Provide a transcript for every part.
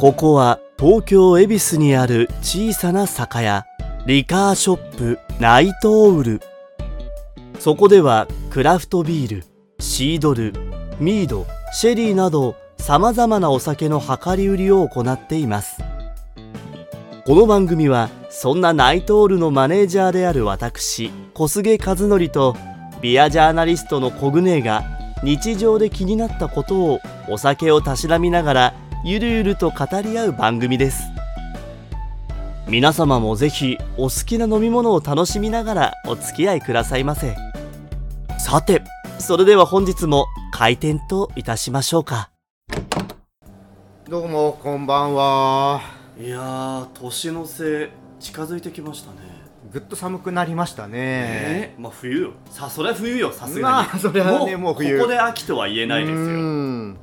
ここは東京恵比寿にある小さな酒屋リカーショップナイトウル。そこではクラフトビールシードルミードシェリーなどさまざまなお酒の量り売りを行っています。この番組はそんなナイトールのマネージャーである私小菅和則とビアジャーナリストのコグネが日常で気になったことをお酒をたしなみながらゆるゆると語り合う番組です。皆様もぜひお好きな飲み物を楽しみながらお付き合いくださいませ。さてそれでは本日も開店といたしましょうか。どうもこんばんは。いやー年の瀬近づいてきましたね。ぐっと寒くなりましたね。えまあ冬よ。さそれは冬よさすがに、まあそれはねもう冬。ここで秋とは言えないですうよん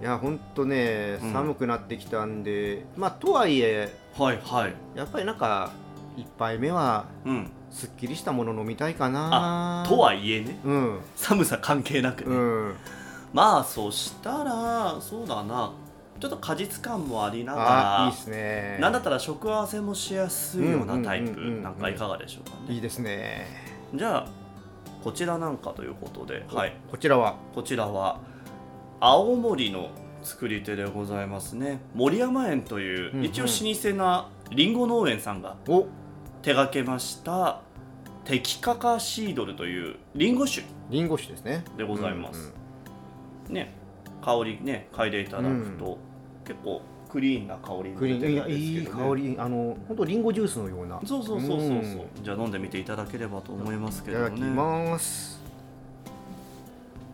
いやほんとねうん。寒くなってきたんで、まあとはいえはいはい。やっぱりなんか一杯目はうん。すっきりしたもの飲みたいかな。とはいえね。うん。寒さ関係なくね、うん。まあそしたらそうだな。ちょっと果実感もありながらあいいっすね。なんだったら食合わせもしやすいようなタイプ。うんうんうんうんなんかいかがでしょうかね。いいですね。じゃあこちらなんかということで、はい、こちらは？こちらは青森の作り手でございますね。森山園という、うんうん。一応老舗なりんご農園さんがお。手掛けましたテキカカシードルというりんご酒。リンゴ酒ですね。でございます。ね香りね嗅いでいただくと、結構クリーンな香りクリーンいいいですけどね。香りあの本当リンゴジュースのような。そうそうそうそうそう、うん。じゃあ飲んでみていただければと思いますけいただきどねます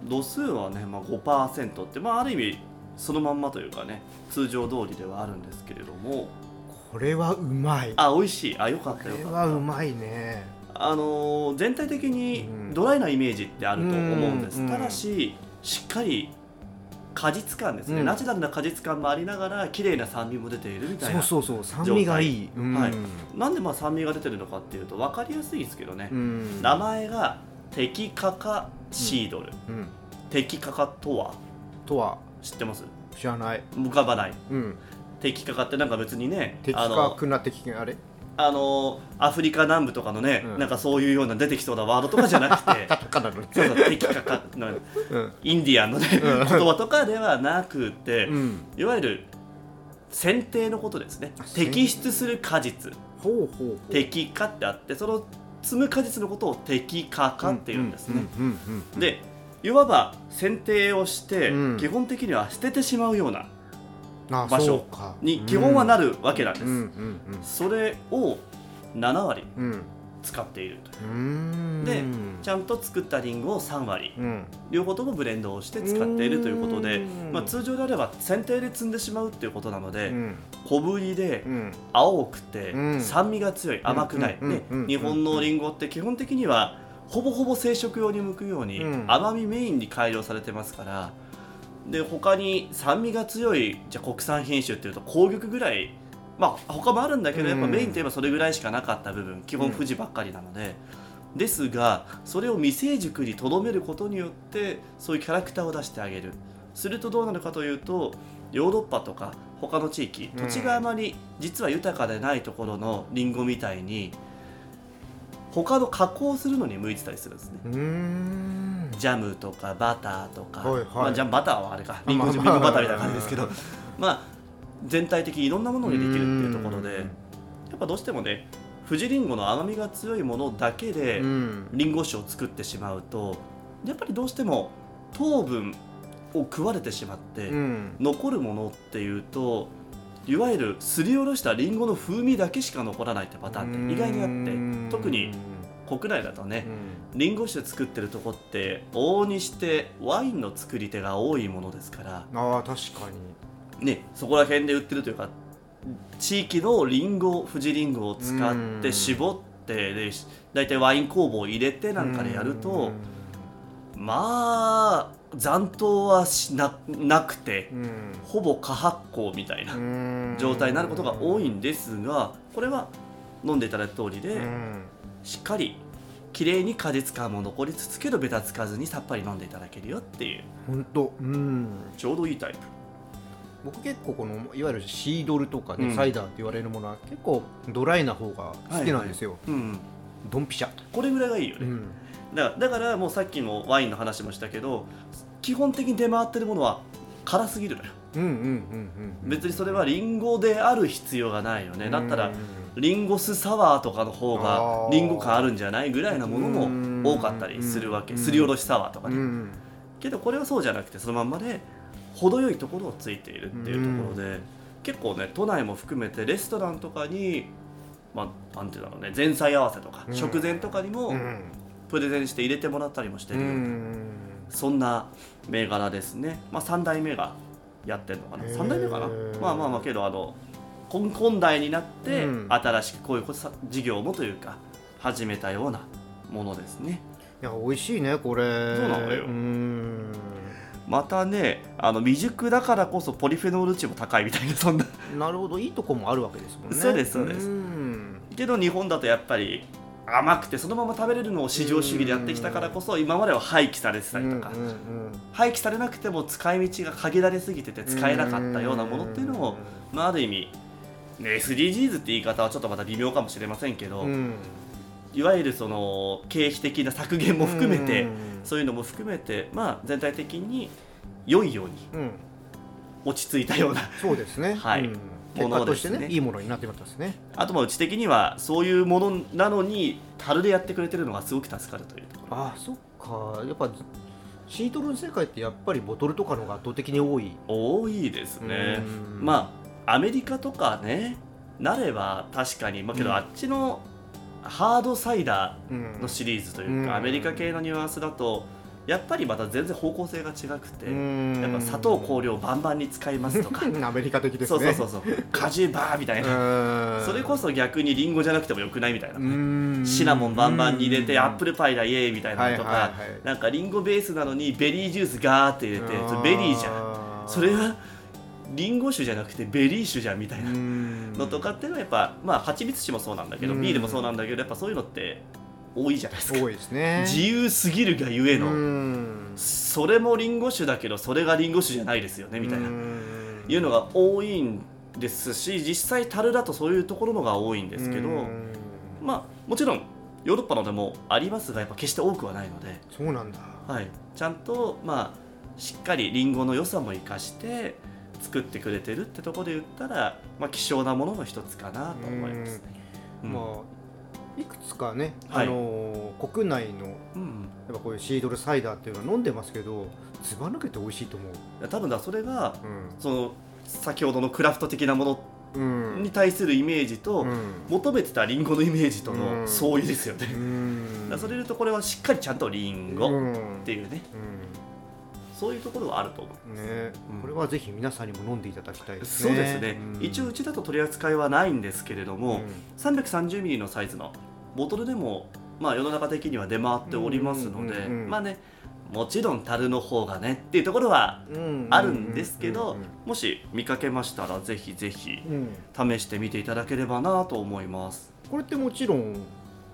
度数はね、まあ、5%って、まあ、ある意味そのまんまというかね通常通りではあるんですけれども。これはうまい。あ美味しい。あよかっこれたよかった。はうまいね。あのー全体的にうん。ドライなイメージってあると思うんです、うんただししっかり果実感ですね、うん。ナチュラルな果実感もありながら綺麗な酸味も出ているみたいなそうそうそう。酸味がいい、うん。はい。なんでまあ酸味が出てるのかっていうと分かりやすいですけどね、うん。名前がテキカカシードル、うん。テキカカとは？とは。知ってます？知らない、浮かばない。うん、テキカカってなんか別にね的あの確な的あれ？あのアフリカ南部とかのね、うん。なんかそういうような出てきそうなワードとかじゃなくて。カタカナのね。そうそうテキカカのうん。インディアンのね、うん。言葉とかではなくて、うん。いわゆる選定のことですね。摘出する果実。ほうほうほう。摘果ってあってその摘む果実のことを摘果果っていうんですね、でいわば選定をして、うん。基本的には捨ててしまうようなあ場所に基本はなるるわけなんです、それを7割うんうん使っているといでちゃんと作ったリンゴを3割。うん。両方ともブレンドをして使っているということでうん、まあ、通常であれば剪定で摘んでしまうっていうことなので、うん。小ぶりでうん。青くてうん。酸味が強い甘くない、うん。でうん。日本のリンゴって基本的にはほぼほぼ生食用に向くようにうん。甘みメインに改良されてますからで他に酸味が強いじゃあ国産品種っていうと紅玉ぐらいまあ他もあるんだけどやっぱうんメインといえばそれぐらいしかなかった部分基本富士ばっかりなので。ですがそれを未成熟にとどめることによってそういうキャラクターを出してあげる。するとどうなるかというとヨーロッパとか他の地域土地があまり実は豊かでないところのリンゴみたいに他の加工するのに向いてたりするんですね。ジャムとかバターとか、はいはい。まあ、ジャムバターはあれか。リンゴまあまあリンゴバターみたいな感じですけど。まあ全体的にいろんなものにできるっていうところでうん。やっぱどうしてもね富士リンゴの甘みが強いものだけでうん。リンゴ酒を作ってしまうとやっぱりどうしても糖分を食われてしまって、うん。残るものっていうといわゆるすりおろしたリンゴの風味だけしか残らないってパターンって意外にあって特に国内だとねリンゴ酒作ってるとこって往々にしてワインの作り手が多いものですから、あ確かにね、そこら辺で売ってるというか地域のリンゴ富士リンゴを使って絞ってで大体ワイン工房を入れてなんかでやるとまあ残糖はしななくてうん。ほぼ過発酵みたいなうん。状態になることが多いんですがこれは飲んでいただいた通りで、うん。しっかり綺麗に果実感も残りつつけどベタつかずにさっぱり飲んでいただけるよっていう。本当。うん。ちょうどいいタイプ僕結構このいわゆるシードルとかね、うん。サイダーって言われるものは結構ドライな方が好きなんですよ、うんドンピシャ、これぐらいがいいよね、うん、だからだからもうさっきもワインの話もしたけど基本的に出回ってるものは辛すぎるのよ。別にそれはリンゴである必要がないよね。だったらリンゴ酢サワーとかの方あがーリンゴ感あるんじゃないぐらいなものも多かったりするわけうんすりおろしサワー。とかねうんけどこれはそうじゃなくてそのまんまで程よいところをついているっていうところで結構ね都内も含めてレストランとかにまあなんていうんだろうね前菜合わせとかうん。食前とかにもうん。プレゼンして入れてもらったりもしてうるような、ん。そんな銘柄ですね、まあ、3代目がやってるのかな。へー。3代目かな。まあまあまあけどあの今今代になってうん。新しくこういうことさ事業もというか始めたようなものですね。いや美味しいねこれ。そうなのよ。んまたねあの未熟だからこそポリフェノール値も高いみたいなそんな。なるほど。いいとこもあるわけですもんね。そうですそうです。ん。けど日本だとやっぱり甘くてそのまま食べれるのを至上主義でやってきたからこそ今までは廃棄されてたりとか、廃棄されなくても使い道が限られすぎてて使えなかったようなものっていうのを、まあ、ある意味、ね、SDGs って言い方はちょっとまた微妙かもしれませんけど、うんいわゆるその経費的な削減も含めて、うん。そういうのも含めて、まあ、全体的に良いようにうん。落ち着いたようなそうですね。はい。うん。結果としてものですねねいいものになってますね。あとまあうち的にはそういうものなのに樽でやってくれてるのがすごく助かるというああそっか。やっぱシートルの世界ってやっぱりボトルとかのが圧倒的に多い。多いですね。うん。まあアメリカとかねなれば確かに、まあ、けどうん。あっちのハードサイダうんーのシリーズというか、うん。アメリカ系のニュアンスだとやっぱりまた全然方向性が違くて、うん。やっぱ砂糖香料バンバンに使いますとか。アメリカ的ですそうねそうそうそう。果汁バーみたいな、それこそ逆にリンゴじゃなくてもよくないみたいな、シナモンバンバンに入れてアップルパイだイエーイみたいなのとか、はいはいはい。なんかリンゴベースなのにベリージュースガーって入れてベリーじゃん。それはリンゴ酒じゃなくてベリー酒じゃんみたいな。ののとかっていうのはやっぱまあ蜂蜜酒もそうなんだけどうん。ビールもそうなんだけどやっぱそういうのって多いじゃないですか。多いですね。自由すぎるがゆえののそれもリンゴ酒だけどそれがリンゴ酒じゃないですよねみたいな。いうのが多いんですし実際樽だとそういうところのが多いんですけどまあもちろんヨーロッパのでもありますがやっぱ決して多くはないので、そうなんだ。はい、ちゃんとまあしっかりリンゴの良さも生かして作ってくれてるってところで言ったら、まあ、希少なものの一つかなと思いますね。うん。まあいくつかねはい。あのー国内のうんやっぱこういうシードルサイダーっていうのは飲んでますけどずば抜けて美味しいと思う。いや多分だそれがうん。その先ほどのクラフト的なものうん。に対するイメージと、うん。求めてたリンゴのイメージとうん。の相違ですよね。うん。だそれで言うとこれはしっかりちゃんとリンゴっうんていうね、うそういうところはあると思う。んね。うん。これはぜひ皆さんにも飲んでいただきたいですね。そうですね、うん。一応うちだと取り扱いはないんですけれども、うん。330ml のサイズのボトルでも、まあ、世の中的には出回っておりますので、まあねもちろん樽の方がねっていうところはうんあるんですけど、うんもし見かけましたらぜひぜひ試してみていただければなと思います。これってもちろん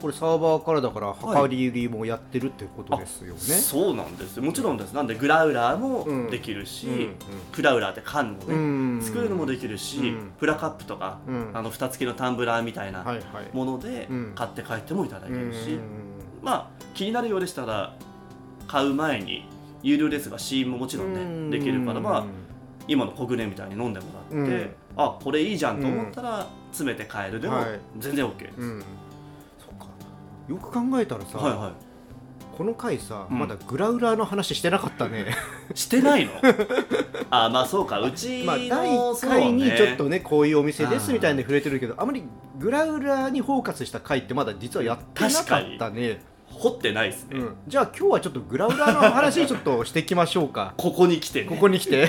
これサーバーからだから量り売りもやってるってことですよね、そうなんですよ。もちろんです。なんでグラウラーうんもできるし、うんうん。プラウラーって缶をね、うん作るのもできるし、うん。プラカップとか、うん。あの蓋付きのタンブラーみたいなものでうん。買って帰ってもいただけるし、うんまあ気になるようでしたら買う前に有料ですが試飲ももちろんね、うん。できるからまあ今の小舟みたいに飲んでもらって、うん。あこれいいじゃんと思ったら詰めて買える。でもはい。全然 OK です、よく考えたらさ、はいはこの回さ、うん。まだグラウラーの話してなかったね。いしてないの？あまあそうか。うちの、まあ第1そう回にね。ちょっとねこういうお店ですみたいに触れてるけどあまりグラウラーにフォーカスした回ってまだ実はやってなかったね、掘ってないですね、うん、じゃあ今日はちょっとグラウラーの話ちょっとしていきましょうか。ここに来てね。ここに来て、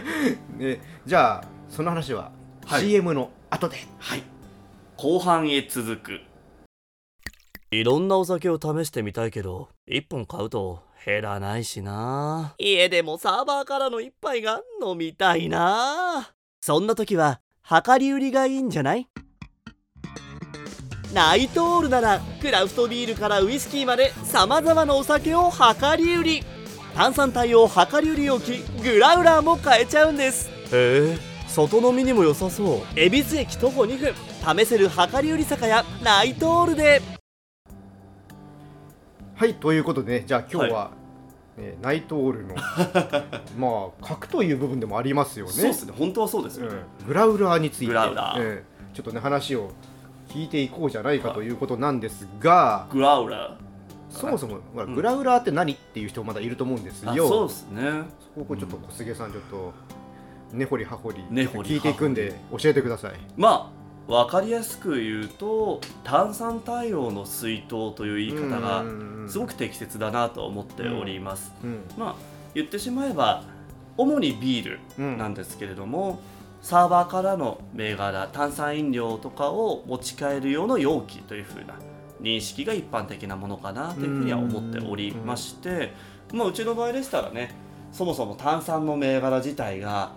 ね、じゃあその話ははい。CM の後で、はい。後半へ続くいろんなお酒を試してみたいけど1本買うと減らないしな。家でもサーバーからの一杯が飲みたいな。そんな時は量り売りがいいんじゃない？ナイトオールならクラフトビールからウイスキーまで様々なお酒を量り売り。炭酸帯を量り売り置きグラウラーも買えちゃうんです。へえ外飲みにも良さそう。恵比寿駅徒歩2分。試せる量り売り酒屋ナイトールではいということでねじゃあ今日は、えーナイトオールの まあ核という部分でもありますよね。そうですね。本当はそうですよね、うん。グラウラーについて。グラウラー。ええちょっとね話を聞いていこうじゃないかということなんですが、グラウラそもそも、まあうんグラウラーって何っていう人まだいると思うんですーあよ。そうですね。ここちょっと小菅さんちょっと根掘り葉掘り根掘り。聞いていくんで教えてください。まあ分かりやすく言うと炭酸対応の水筒という言い方がすごく、く適切だなと思っております、うん。まあ言ってしまえば主にビールうんなんですけれども、サーバーからの銘柄炭酸飲料とかを持ち帰る用の容器というふうな認識が一般的なものかなというふうには思っておりまして、まあ、うちの場合でしたらねそもそも炭酸の銘柄自体が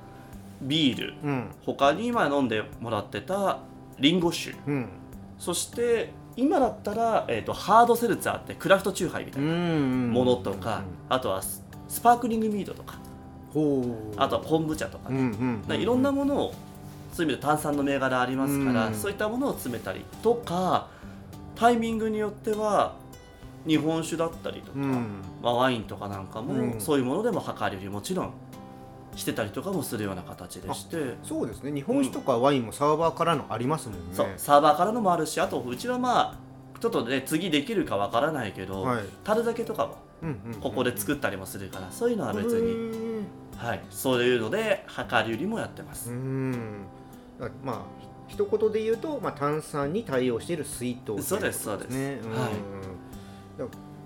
ビールうん。他に今飲んでもらってたリンゴ酒。うん。そして今だったら、えー、とハードセルツァーってクラフトチューハイみたいなうんものとか、あとはススパークリングミードとか。あとは昆布茶とかね、うんうんだからいろんなものをそういう意味で炭酸の銘柄ありますから、うん。そういったものを詰めたりとかタイミングによっては日本酒だったりとか、うん。まあ、ワインとかなんかも、うん。そういうものでも量り売りもちろんしてたりとかもするような形でして。そうですね。日本酒とかワインもサーバーからのありますもんね。そう。サーバーからのもあるしあとうちはまあちょっとね次できるかわからないけど、はい。樽酒とかもうんうんうんここで作ったりもするから、そういうのは別に、にはい、そういうので量り売りもやってます、うん。だまあひ一言で言うと、まあ、炭酸に対応している水筒そうですそうです。うん。はい。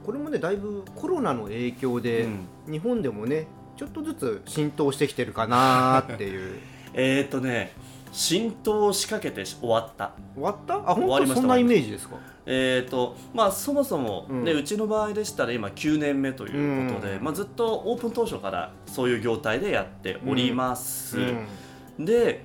これもねだいぶコロナの影響で、うん。日本でもねちょっとずつ浸透してきてるかなっていう。えっ、ー、とね浸透を仕掛けて終わった。終わった？あ本当そんなイメージですか？えーとまあ、そもそも、ねううんちの場合でしたら今9年目ということで、うん。まあ、ずっとオープン当初からそういう業態でやっております、うん。で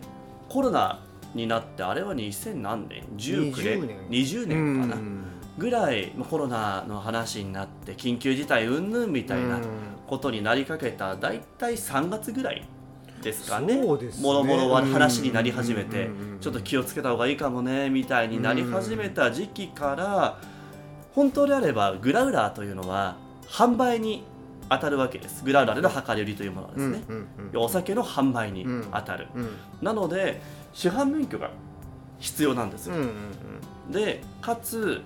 コロナになってあれは2000何年？19 20年？年。20年かな、うんぐらいまあコロナの話になって緊急事態云々みたいなことになりかけた大体3月ぐらいですかね。そうですね。もろもろは話になり始めてちょっと気をつけた方がいいかもねみたいになり始めた時期から本当であればグラウラーというのは販売に当たるわけです。グラウラーでの量り売りというものはですね、お酒の販売に当たる、うん。なので市販免許が必要なんですよ、でかつ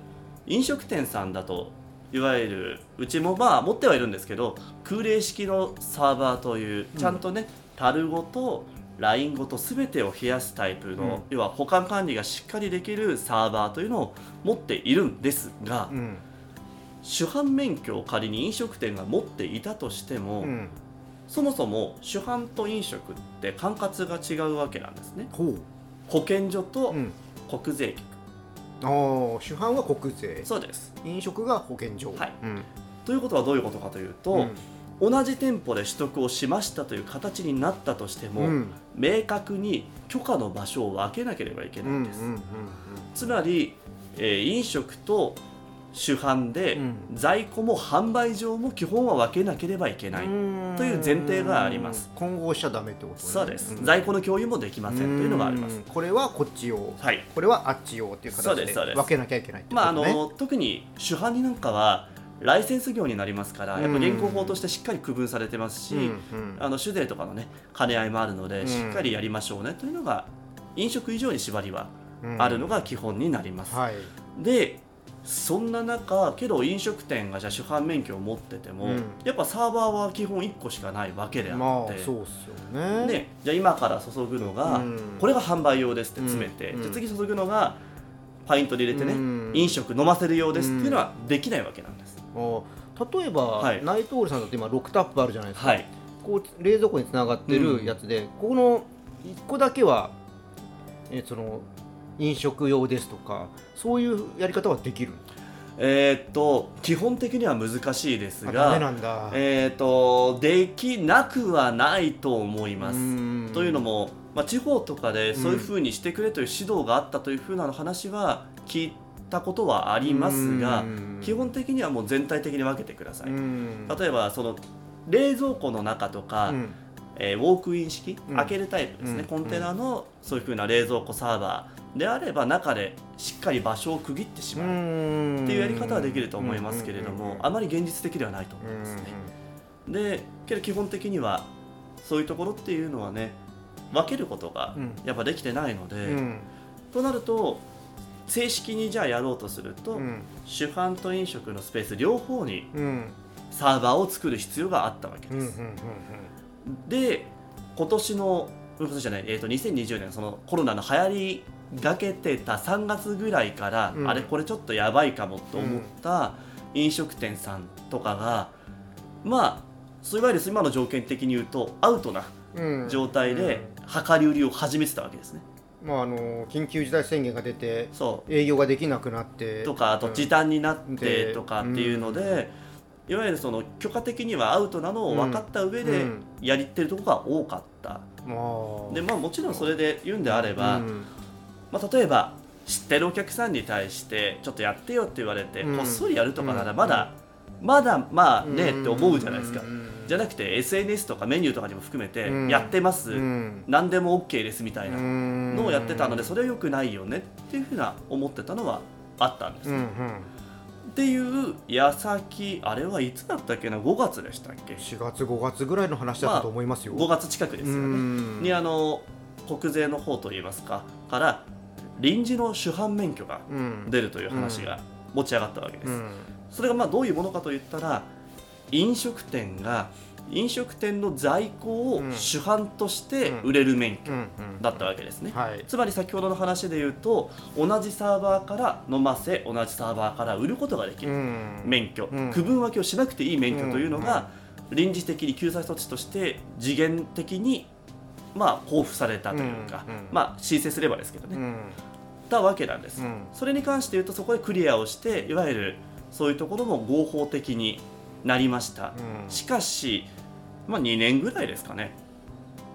飲食店さんだといわゆるうちもまあ持ってはいるんですけど空冷式のサーバーというちゃんとね、樽ごとラインごと全てを冷やすタイプの、うん。要は保管管理がしっかりできるサーバーというのを持っているんですが、うん。主犯免許を仮に飲食店が持っていたとしても、うん。そもそも主犯と飲食って管轄が違うわけなんですね。保健所とうん。国税局、ああ主犯は国税。そうです。飲食が保健所。はい。うん。ということはどういうことかというと、同じ店舗で取得をしましたという形になったとしても、うん。明確に許可の場所を分けなければいけないんです、うんうん。つまり、えー飲食と主販で、うん。在庫も販売上も基本は分けなければいけない、うんという前提があります。混合しちゃダメってことね。そうです、ん。在庫の共有もできませんというのがあります。うん。これはこっち用。はい。これはあっち用っていうそう形でですそうです。分けなきゃいけないってことね。まああの特に主販になんかはライセンス業になりますから、やっぱ現行法としてしっかり区分されてますし、うんうん。あの酒税とかのね兼ね合いもあるので、うん。しっかりやりましょうねというのが飲食以上に縛りはうん。あるのが基本になります、はい。でそんな中けど飲食店がじゃあ主販免許を持ってても、うん。やっぱサーバーは基本1個しかないわけであって、まあそうっすよね。でじゃあ今から注ぐのが、うん。これが販売用ですって詰めて、うん。じゃあ次注ぐのがパイントで入れてね、うん。飲食飲ませる用ですっていうのはできないわけなんです、あ例えば、はい。ナイトールさんだって今6タップあるじゃないですか、はい。こう冷蔵庫につながってるやつで、ここの1個だけはえその飲食用ですとかそういうやり方はできるえーっと基本的には難しいですがなんだ、えーっとできなくはないと思います。うん。というのも、まあ、地方とかでそういうふうにしてくれという指導があったというふうな話は聞いたことはありますがうん。基本的にはもう全体的に分けてください、うん。例えばその冷蔵庫の中とか、うん。えーウォークイン式、うん。開けるタイプですね、うん。コンテナのそういう風な冷蔵庫サーバーであれば中でしっかり場所を区切ってしまうっっていうやり方はできると思いますけれども、あまり現実的ではないと思いますね。でけど基本的にはそういうところっていうのはね分けることがうん。やっぱできてないので、うん。となると正式にじゃあやろうとすると、うん。主販と飲食のスペース両方にうん。サーバーを作る必要があったわけです。で今年のじゃない、えー、と2020年そのコロナの流行りがけてた3月ぐらいから、うん。あれこれちょっとやばいかもと思った飲食店さんとかが、まあそういわゆる今の条件的に言うとアウトな状態で量り売りを始めてたわけですね。まああの緊急事態宣言が出てそう。営業ができなくなってとかあとうん。時短になってでとかっていうので、いわゆるその許可的にはアウトなのを分かった上でうん。やりってるところが多かった。まあ。でまあもちろんそれで言うんであれば、うんまあ、例えば知ってるお客さんに対してちょっとやってよって言われて、うん。こっそりやるとかならうん。まだ、まだまあねって思うじゃないですか、うん。じゃなくて SNS とかメニューとかにも含めてうん。やってます、うん。何でも OK ですみたいなののをやってたのでそれは良くないよねっていうふうな思ってたのはあったんです。よ、うんうん。っていう矢先あれはいつだったっけな？5月でしたっけ？4月5月ぐらいの話だったと思いますよ、5月近くですよね、うん。にあの国税の方といいますかから臨時の主犯免許がうん。出るという話が持ち上がったわけです、うん。それがまあどういうものかといったら飲食店が飲食店の在庫をうん。主犯として売れる免許だったわけですね、はい。つまり先ほどの話で言うと同じサーバーから飲ませ同じサーバーから売ることができるうん。免許、うん。区分分けをしなくていい免許というのが、臨時的に救済措置として次元的にまあ交付されたというか、まあ申請すればですけどね、うんたわけなんです、うん。それに関して言うとそこでクリアをしていわゆるそういうところも合法的になりました、うん。しかし、まあ、2年ぐらいですかね。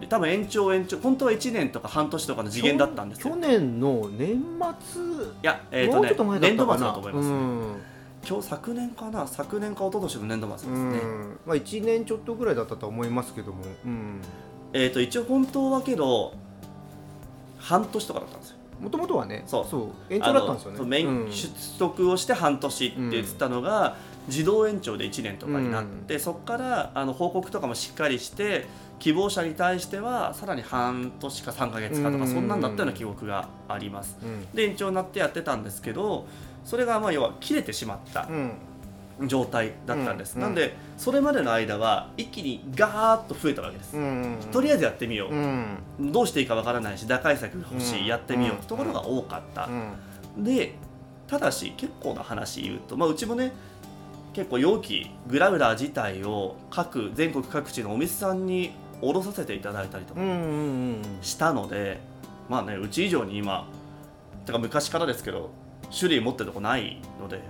で多分延長延長本当は1年とか半年とかの次元だったんですよ。去年の年末？いや、えーとね年度末だと思います、うん。今日昨年かな？昨年か一昨年の年度末ですね、うん。まあ、1年ちょっとぐらいだったとは思いますけども、うん、えー、と一応本当はけど半年とかだったんですよもともとはねそう。延長だったんですよね。免うん。取得をして半年って言ってたのが、自動延長で1年とかになって、そこからあの報告とかもしっかりして希望者に対してはさらに半年か3か月かとか、うん。そんなんだったような記憶があります。うん。で延長になってやってたんですけどそれがまあ要は切れてしまった。うん状態だったんです、うん。なんでそれまでの間は一気にガーッと増えたわけです、うん。とりあえずやってみよう、うん。どうしていいかわからないし打開策が欲しい、うん。やってみよう。うん。ところが多かった。う、ん。でただし結構な話言うと、まあ、うちもね結構容器グラウラー自体を各全国各地のお店さんに卸させていただいたりとかしたので、まあねうち以上に今てか昔からですけど種類持ってるとこないので、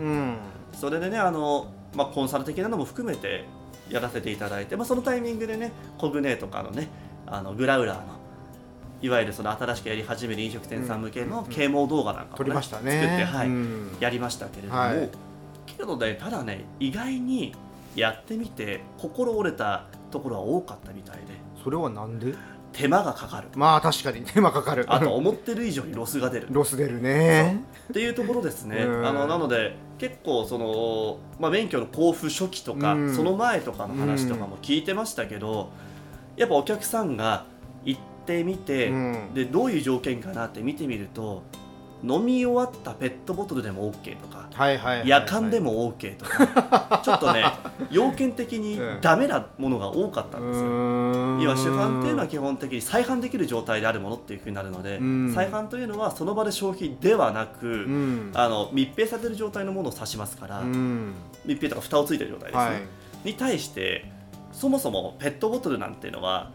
それでねあの、まあ、コンサル的なのも含めてやらせていただいて、まあ、そのタイミングでねコグネとかのねあのグラウラーのいわゆるその新しくやり始める飲食店さん向けの啓蒙動画なんかも、ね撮りましたね。作って、はいうん。やりましたけれども、はい。けどねただね意外にやってみて心折れたところは多かったみたいで。それはなんで？手間がかかる。まあ確かに。手間かかる。あと思ってる以上にロスが出る。ロス出るね。っていうところですね。うん。あのなので結構その、まあ、免許の交付初期とか、うん。その前とかの話とかも聞いてましたけど、やっぱお客さんが行ってみて、うん。でどういう条件かなって見てみると飲み終わったペットボトルでも OK とか。はいはいはいはい。夜間でも OK とか、ちょっとね要件的にダメなものが多かったんですよ。要は主犯っていうのは基本的に再販できる状態であるものっていうふうになるので、うん。再販というのはその場で消費ではなく、うん。あの密閉されてる状態のものを指しますから、うん。密閉とか蓋をついてる状態ですね、はい。に対してそもそもペットボトルなんていうのは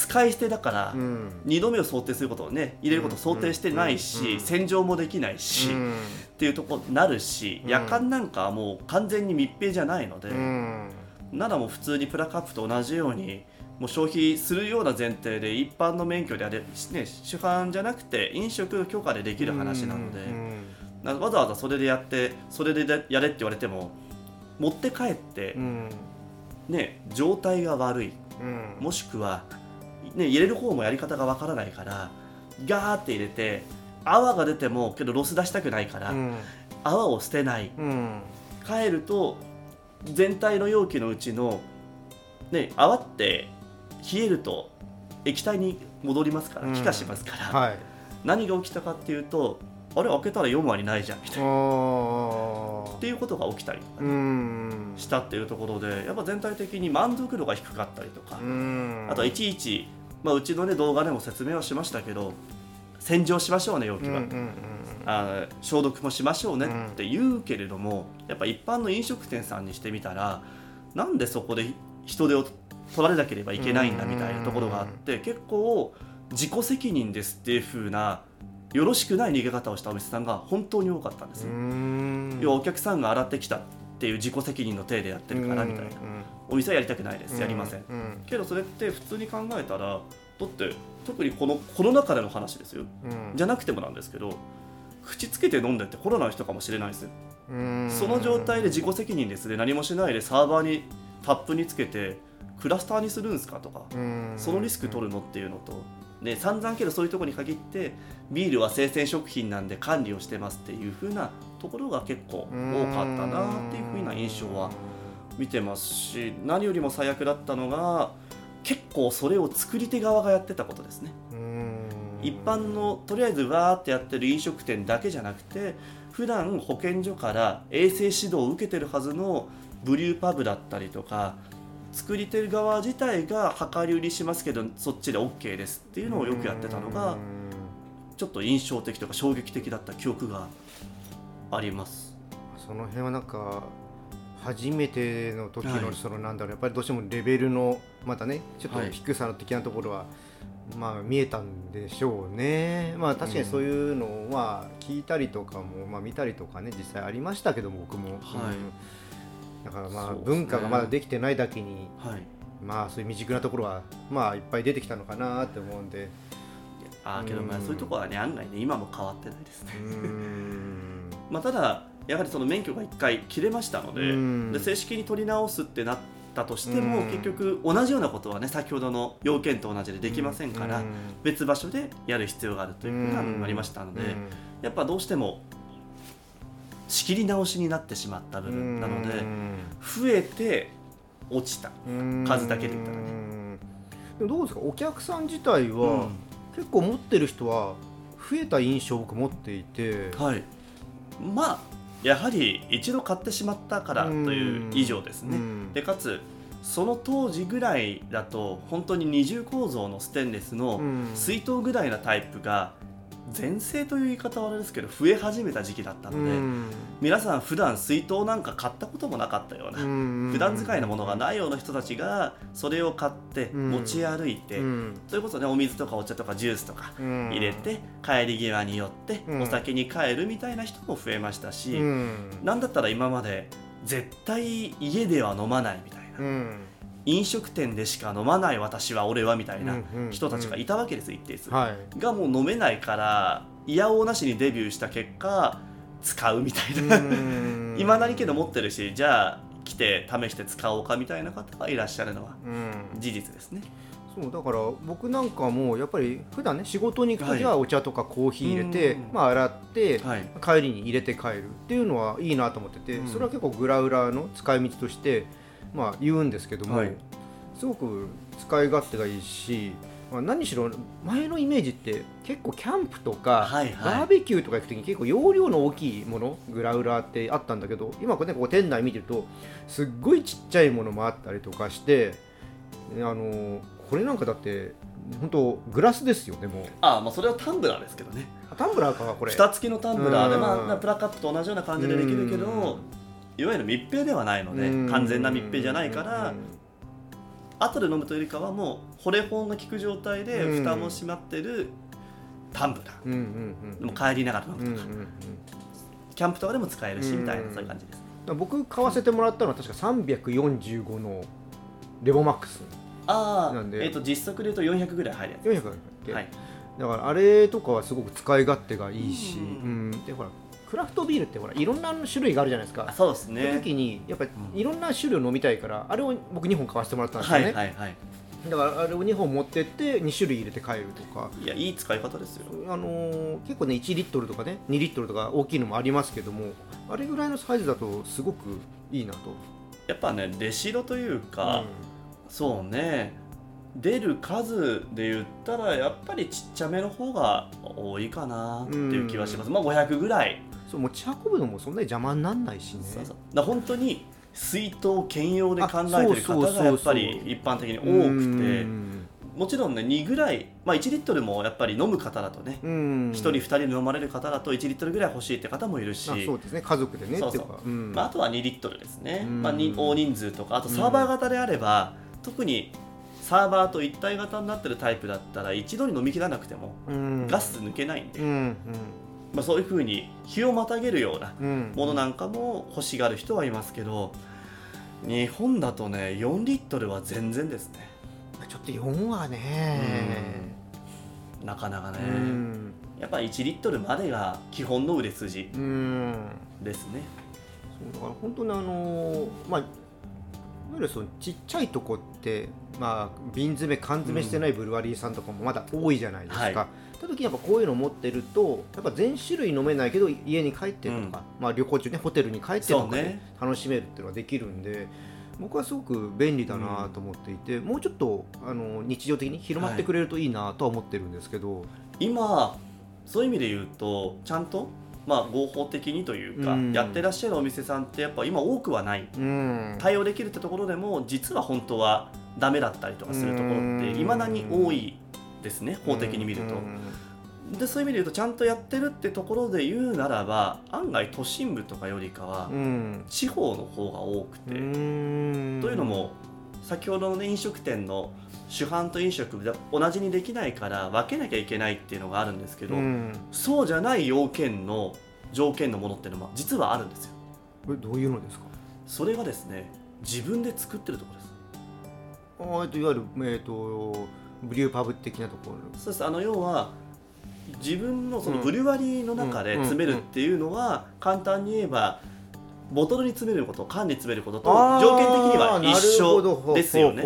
使い捨てだから、うん。2度目を想定することをね入れることを想定してないし、洗浄もできないし、うん。っていうところになるし、うん。夜間なんかはもう完全に密閉じゃないので、うん。ならもう普通にプラカップと同じようにもう消費するような前提で一般の免許であれ、ね、主犯じゃなくて飲食許可でできる話なので、うん。なわざわざそれでやってそれでやれって言われても持って帰ってう、ん。ね、状態が悪い。うん。もしくはね、入れる方もやり方がわからないからガーって入れて泡が出てもけどロス出したくないから、うん。泡を捨てない。うん。帰ると全体の容器のうちの、ね、泡って冷えると液体に戻りますからうん。気化しますから、はい。何が起きたかっていうとあれ開けたら4割ないじゃんみたいな。あっていうことが起きたりとかうね、ん。したっていうところでやっぱ全体的に満足度が低かったりとか、うん。あとはいちいち、まあ、うちの、ね、動画でも説明はしましたけど洗浄しましょうね容器は、うんうんうんあ消毒もしましょうねって言うけれども、やっぱ一般の飲食店さんにしてみたらなんでそこで人手を取られなければいけないんだみたいなところがあって結構自己責任ですっていう風なよろしくない逃げ方をしたお店さんが本当に多かったんです要はお客さんが洗ってきたっていう自己責任の体でやってるからみたいな、お店はやりたくないです。やりません、うんけどそれって普通に考えたらだって特にこのコロナ禍での話ですよ。うん。じゃなくてもなんですけど口つけて飲んでってコロナの人かもしれないですその状態で自己責任ですで何もしないでサーバーにタップにつけてクラスターにするんですかとかうん。そのリスク取るのっていうのとで散々けどそういうところに限ってビールは生鮮食品なんで管理をしてますっていう風なところが結構多かったなっていう風な印象は見てますし何よりも最悪だったのが結構それを作り手側がやってたことですね。うん。一般のとりあえずわーってやってる飲食店だけじゃなくて普段保健所から衛生指導を受けてるはずのブリューパブだったりとか作り手側自体が量り売りしますけどそっちで OK ですっていうのをよくやってたのがちょっと印象的とか衝撃的だった記憶があります。その辺はなんか初めての時はい。のそのなんだろうやっぱりどうしてもレベルのまたねちょっとはい。低さの的なところは、まあ見えたんでしょうね。まあ確かにそういうのは聞いたりとかも、まあ見たりとかね実際ありましたけども僕も、はい。うんだからまあ文化がまだできてないだけにはい、まあそういう未熟なところはまあいっぱい出てきたのかなって思うんで。あーけどまあうん。そういうところはね案外ね今も変わってないですね。まあ、ただやはりその免許が1回切れましたので,、うん。で正式に取り直すってなったとしても、うん。結局同じようなことはね先ほどの要件と同じでできませんから、うん。別場所でやる必要があるというふうなのがありましたので、やっぱどうしても仕切り直しになってしまった部分なので、増えて落ちた。数だけで言ったらね。どうですか？お客さん自体は、うん。結構持ってる人は増えた印象を僕持っていて、はい、まあやはり一度買ってしまったからという以上ですね。うん。でかつその当時ぐらいだと本当に二重構造のステンレスのうん。水筒ぐらいなタイプが全盛という言い方はあれですけど増え始めた時期だったので、うん。皆さん普段水筒なんか買ったこともなかったような、うん。普段使いのものがないような人たちがそれを買ってうん。持ち歩いて、うん。それこそねお水とかお茶とかジュースとかうん。入れて帰り際に寄ってうん。お酒に帰るみたいな人も増えましたし、うん。なんだったら今まで絶対家では飲まないみたいな、うん飲食店でしか飲まない私は俺はみたいな人たちがいたわけです一定数、はい。がもう飲めないからいやおうなしにデビューした結果使うみたいな。いまだにけど持ってるしじゃあ来て試して使おうかみたいな方がいらっしゃるのはうん。事実ですね。そうだから僕なんかもやっぱり普段ね仕事に行く時はお茶とかコーヒー入れて、うん。まあ、洗って、はい。帰りに入れて帰るっていうのはいいなと思ってて、うん。それは結構グラウラーの使い道として、まあ、言うんですけども、はい。すごく使い勝手がいいし、まあ、何しろ前のイメージって結構キャンプとか、はいはい。バーベキューとか行く時に結構容量の大きいものグラウラーってあったんだけど今こう、ね、こう店内見てるとすっごいちっちゃいものもあったりとかしてあのこれなんかだって本当グラスですよねもう。ああまあそれはタンブラーですけどね。あタンブラーかこれ。蓋付きのタンブラーで、うん。まあ、プラカップと同じような感じでできるけどいわゆる密閉ではないので完全な密閉じゃないから後で飲むというよりかはもう保冷保温が効く状態でうん。蓋も閉まってるタンブラー。でも帰りながら飲むとか、うんキャンプとかでも使えるしうんみたいなそういう感じです。ね僕買わせてもらったのは確か345のレボマックスああなんで。えっ、と実測で言うと400ぐらい入るや400だっけ、つはい。だからあれとかはすごく使い勝手がいいし、ううんん。でほらクラフトビールってほらいろんな種類があるじゃないですか。あそうですそのね時にやっぱりうん。いろんな種類を飲みたいからあれを僕2本買わせてもらったんですよはね、いはいはい。だからあれを2本持ってって2種類入れて帰るとか。いやいい使い方ですよ。あのー結構ね1リットルとかね2リットルとか大きいのもありますけどもあれぐらいのサイズだとすごくいいなと。やっぱね出代というか、そうね。出る数で言ったらやっぱりちっちゃめの方が多いかなっていう気はします、まあ500ぐらい、そう持ち運ぶのもそんなに邪魔にならないしね。そうそう。だ本当に水筒兼用で考えてる方がやっぱり一般的に多くてもちろんね2ぐらい、まあ、1リットルもやっぱり飲む方だとね、うん。1人2人で飲まれる方だと1リットルぐらい欲しいって方もいるし。あそうですね。家族でねそうそう。まあ、あとは2リットルですね、うん。まあ、に大人数とかあとサーバー型であれば、特にサーバーと一体型になってるタイプだったら一度に飲み切らなくてもうん。ガス抜けないんで、うんまあ、そういうふうに日をまたげるようなうん。うんものなんかも欲しがる人はいますけど日本だとね4リットルは全然ですね。ちょっと4はね。なかなかね、うん。やっぱり1リットルまでが基本の売れ筋うん。ですね。そうだから本当にあのーまあいわゆるそのちっちゃいとこってまあ瓶詰め缶詰してないブルワリーさんとかもまだ多いじゃないですか、はいた時やっぱこういうの持ってるとやっぱ全種類飲めないけど家に帰ってとか、まあ旅行中ねホテルに帰ってとかね楽しめるっていうのができるんで僕はすごく便利だなと思っていて、もうちょっとあの日常的に広まってくれるといいなとは思ってるんですけど、今そういう意味で言うとちゃんとまあ合法的にというか、うん。やってらっしゃるお店さんってやっぱ今多くはない。うん。対応できるってところでも実は本当はダメだったりとかするところってうん。いまだに多いですね法的に見ると。でそういう意味で言うとちゃんとやってるってところで言うならば案外都心部とかよりかはうん。地方の方が多くて、うん。というのも先ほどの、ね、飲食店の主販と飲食で同じにできないから分けなきゃいけないっていうのがあるんですけど、うん。そうじゃない要件の条件のものっていうのは実はあるんですよ。これどういうのですか？それがですね自分で作ってるところです。あえっといわゆる、えっとブリューパブ的なところ。そうです。あの要は自分のそのうん。ブリュワリーの中で詰めるっていうのは簡単に言えばボトルに詰めること缶に詰めることと条件的には一緒ですよね。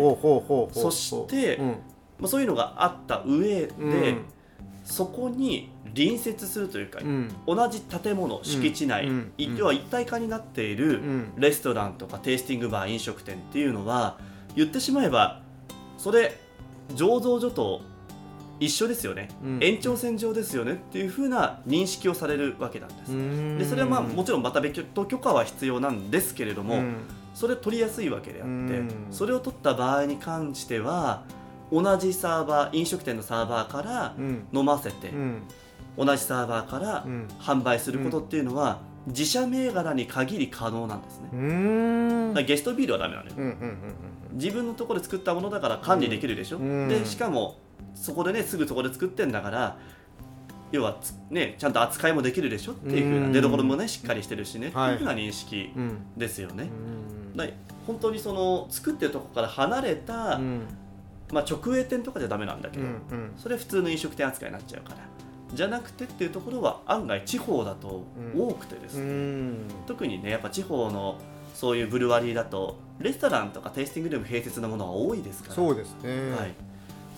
そしてうん。まあそういうのがあった上で、うん。そこに隣接するというか、うん。同じ建物敷地内、要は一体化になっているうん。レストランとかテイスティングバー飲食店っていうのは言ってしまえばそれ醸造所と一緒ですよね、うん。延長線上ですよねっていうふうな認識をされるわけなんです、うん。でそれはまあもちろんまた別途許可は必要なんですけれども、うん。それ取りやすいわけであって、うん。それを取った場合に関しては同じサーバー飲食店のサーバーからうん。飲ませて、うん。同じサーバーからうん。販売することっていうのは、自社銘柄に限り可能なんですね、ゲストビールはダメなのよ。うんうん自分のところで作ったものだから管理できるでしょ、うん。でしかもそこでねすぐそこで作ってんだから要はつねちゃんと扱いもできるでしょっていうふうなうん。出どころもねしっかりしてるしね、はい。っていうふうな認識うん。うんですよね、うん。本当にその作ってるとこから離れた、うん。まあ、直営店とかじゃダメなんだけど、うんうん。それは普通の飲食店扱いになっちゃうからじゃなくてっていうところは案外地方だと多くてですうね、ん。特にねやっぱ地方のそういうブルワリーだとレストランとかテイスティングルーム併設のものが多いですから。そうですね。はい、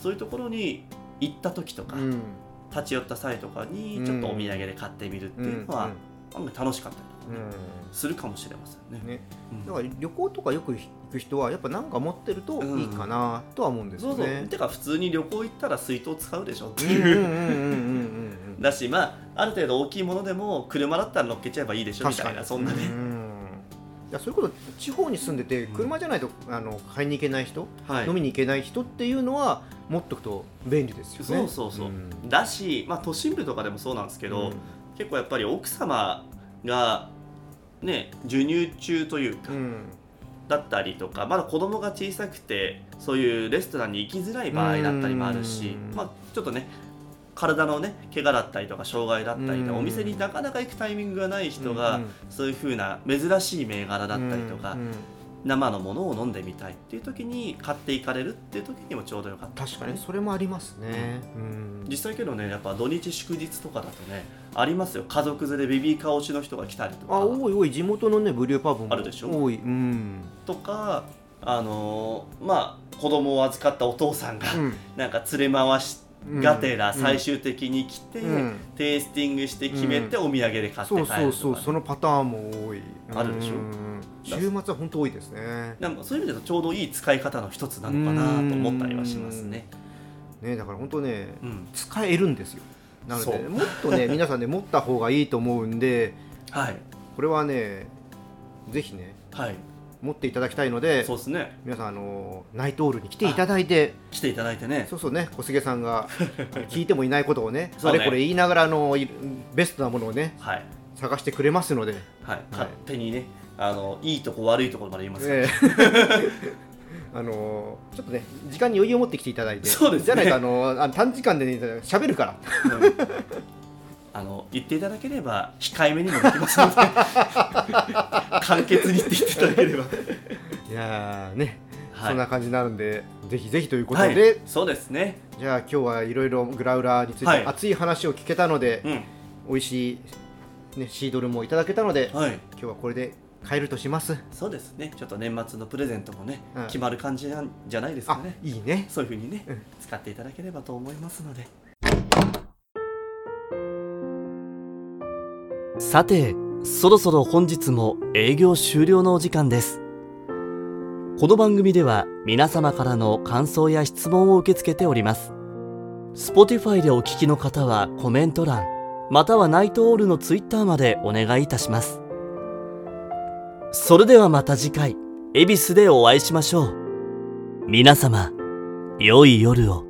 そういうところに行った時とか、うん。立ち寄った際とかにちょっとお土産で買ってみるっていうのは、案外楽しかったりとかね、うするかもしれませんね。んね。うん。だから旅行とかよく行く人はやっぱ何か持ってるといいかなとは思うんですそうそう、よね。てか普通に旅行行ったら水筒使うでしょってうんうんいう、うんうんうんうんだしまあある程度大きいものでも車だったら乗っけちゃえばいいでしょみたいなそんなね、うん。いやそういうこと地方に住んでて車じゃないとあの買いに行けない人、はい。飲みに行けない人っていうのは持っとくと便利ですよね。そうそうそう、ん。だし、まあ、都心部とかでもそうなんですけど、うん。結構やっぱり奥様がね授乳中というか、うん。だったりとかまだ子供が小さくてそういうレストランに行きづらい場合だったりもあるしうん。まあ、ちょっとね体のね怪我だったりとか障害だったりとうん。かお店になかなか行くタイミングがない人がうんそういう風な珍しい銘柄だったりとか生のものを飲んでみたいっていう時に買っていかれるっていう時にもちょうどよかった。確かに。それもありますね。うん。実際けどねやっぱ土日祝日とかだとねありますよ。家族連れベビーカー推しの人が来たりとか。あ多い多い。地元のねブリューパブも。あるでしょ？多い。うん。とかああのーまあ子供を預かったお父さんが、うん。なんか連れ回しがてらうん最終的に来て、うん。テイスティングして決めてお土産で買ってそう帰るとか、そうそうそのパターンも多い。あるでしょ？うん。週末は本当多いですね。なんかそういう意味でとちょうどいい使い方の一つなのかなと思ったりはしますね。ねだから本当ねうん、使えるんですよ。なのそう。でもっとね 皆さんね持った方がいいと思うんではい。これはねぜひねはい持っていただきたいのでそうですね。皆さんあのナイトオールに来ていただいて来ていただいてね。そうそうね小菅さんが 聞いてもいないことをねあれこれ言いながらあのいベストなものをねはい。探してくれますので、はい。勝手にねあのいいとこ悪いところまで言いますから、ええ。あのちょっとね時間に余裕を持ってきていただいて。そうですね。じゃないとあのあの短時間でね喋るから。うんあの言っていただければ控えめにもできますので 簡潔にって言っていただければ。いやーね、はい。そんな感じになるんでぜひぜひということはい。で、そうですね。じゃあ今日はいろいろグラウラーについはい。て熱い話を聞けたので、うん。美味しい、ね、シードルもいただけたので、はい。今日はこれで帰るとします。そうですね。ちょっと年末のプレゼントもね、うん。決まる感じなんじゃないですかあねいいね。そういうふうにね、うん。使っていただければと思いますのでさてそろそろ本日も営業終了のお時間です。この番組では皆様からの感想や質問を受け付けております。Spotify でお聞きの方はコメント欄またはナイトオールの Twitter までお願いいたします。それではまた次回恵比寿でお会いしましょう。皆様良い夜を。